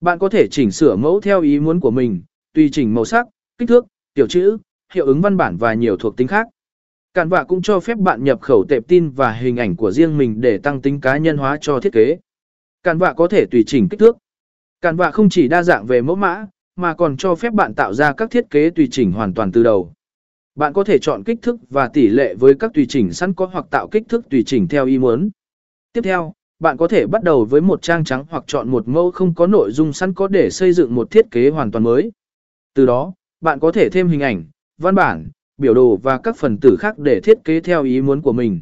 Bạn có thể chỉnh sửa mẫu theo ý muốn của mình, tùy chỉnh màu sắc, kích thước, tiểu chữ, hiệu ứng văn bản và nhiều thuộc tính khác. Cản vạ cũng cho phép bạn nhập khẩu tệp tin và hình ảnh của riêng mình để tăng tính cá nhân hóa cho thiết kế. Cản vạ có thể tùy chỉnh kích thước. Cản vạ không chỉ đa dạng về mẫu mã, mà còn cho phép bạn tạo ra các thiết kế tùy chỉnh hoàn toàn từ đầu. Bạn có thể chọn kích thước và tỷ lệ với các tùy chỉnh sẵn có hoặc tạo kích thước tùy chỉnh theo ý muốn. Tiếp theo, bạn có thể bắt đầu với một trang trắng hoặc chọn một mẫu không có nội dung sẵn có để xây dựng một thiết kế hoàn toàn mới. Từ đó, bạn có thể thêm hình ảnh, văn bản, biểu đồ và các phần tử khác để thiết kế theo ý muốn của mình.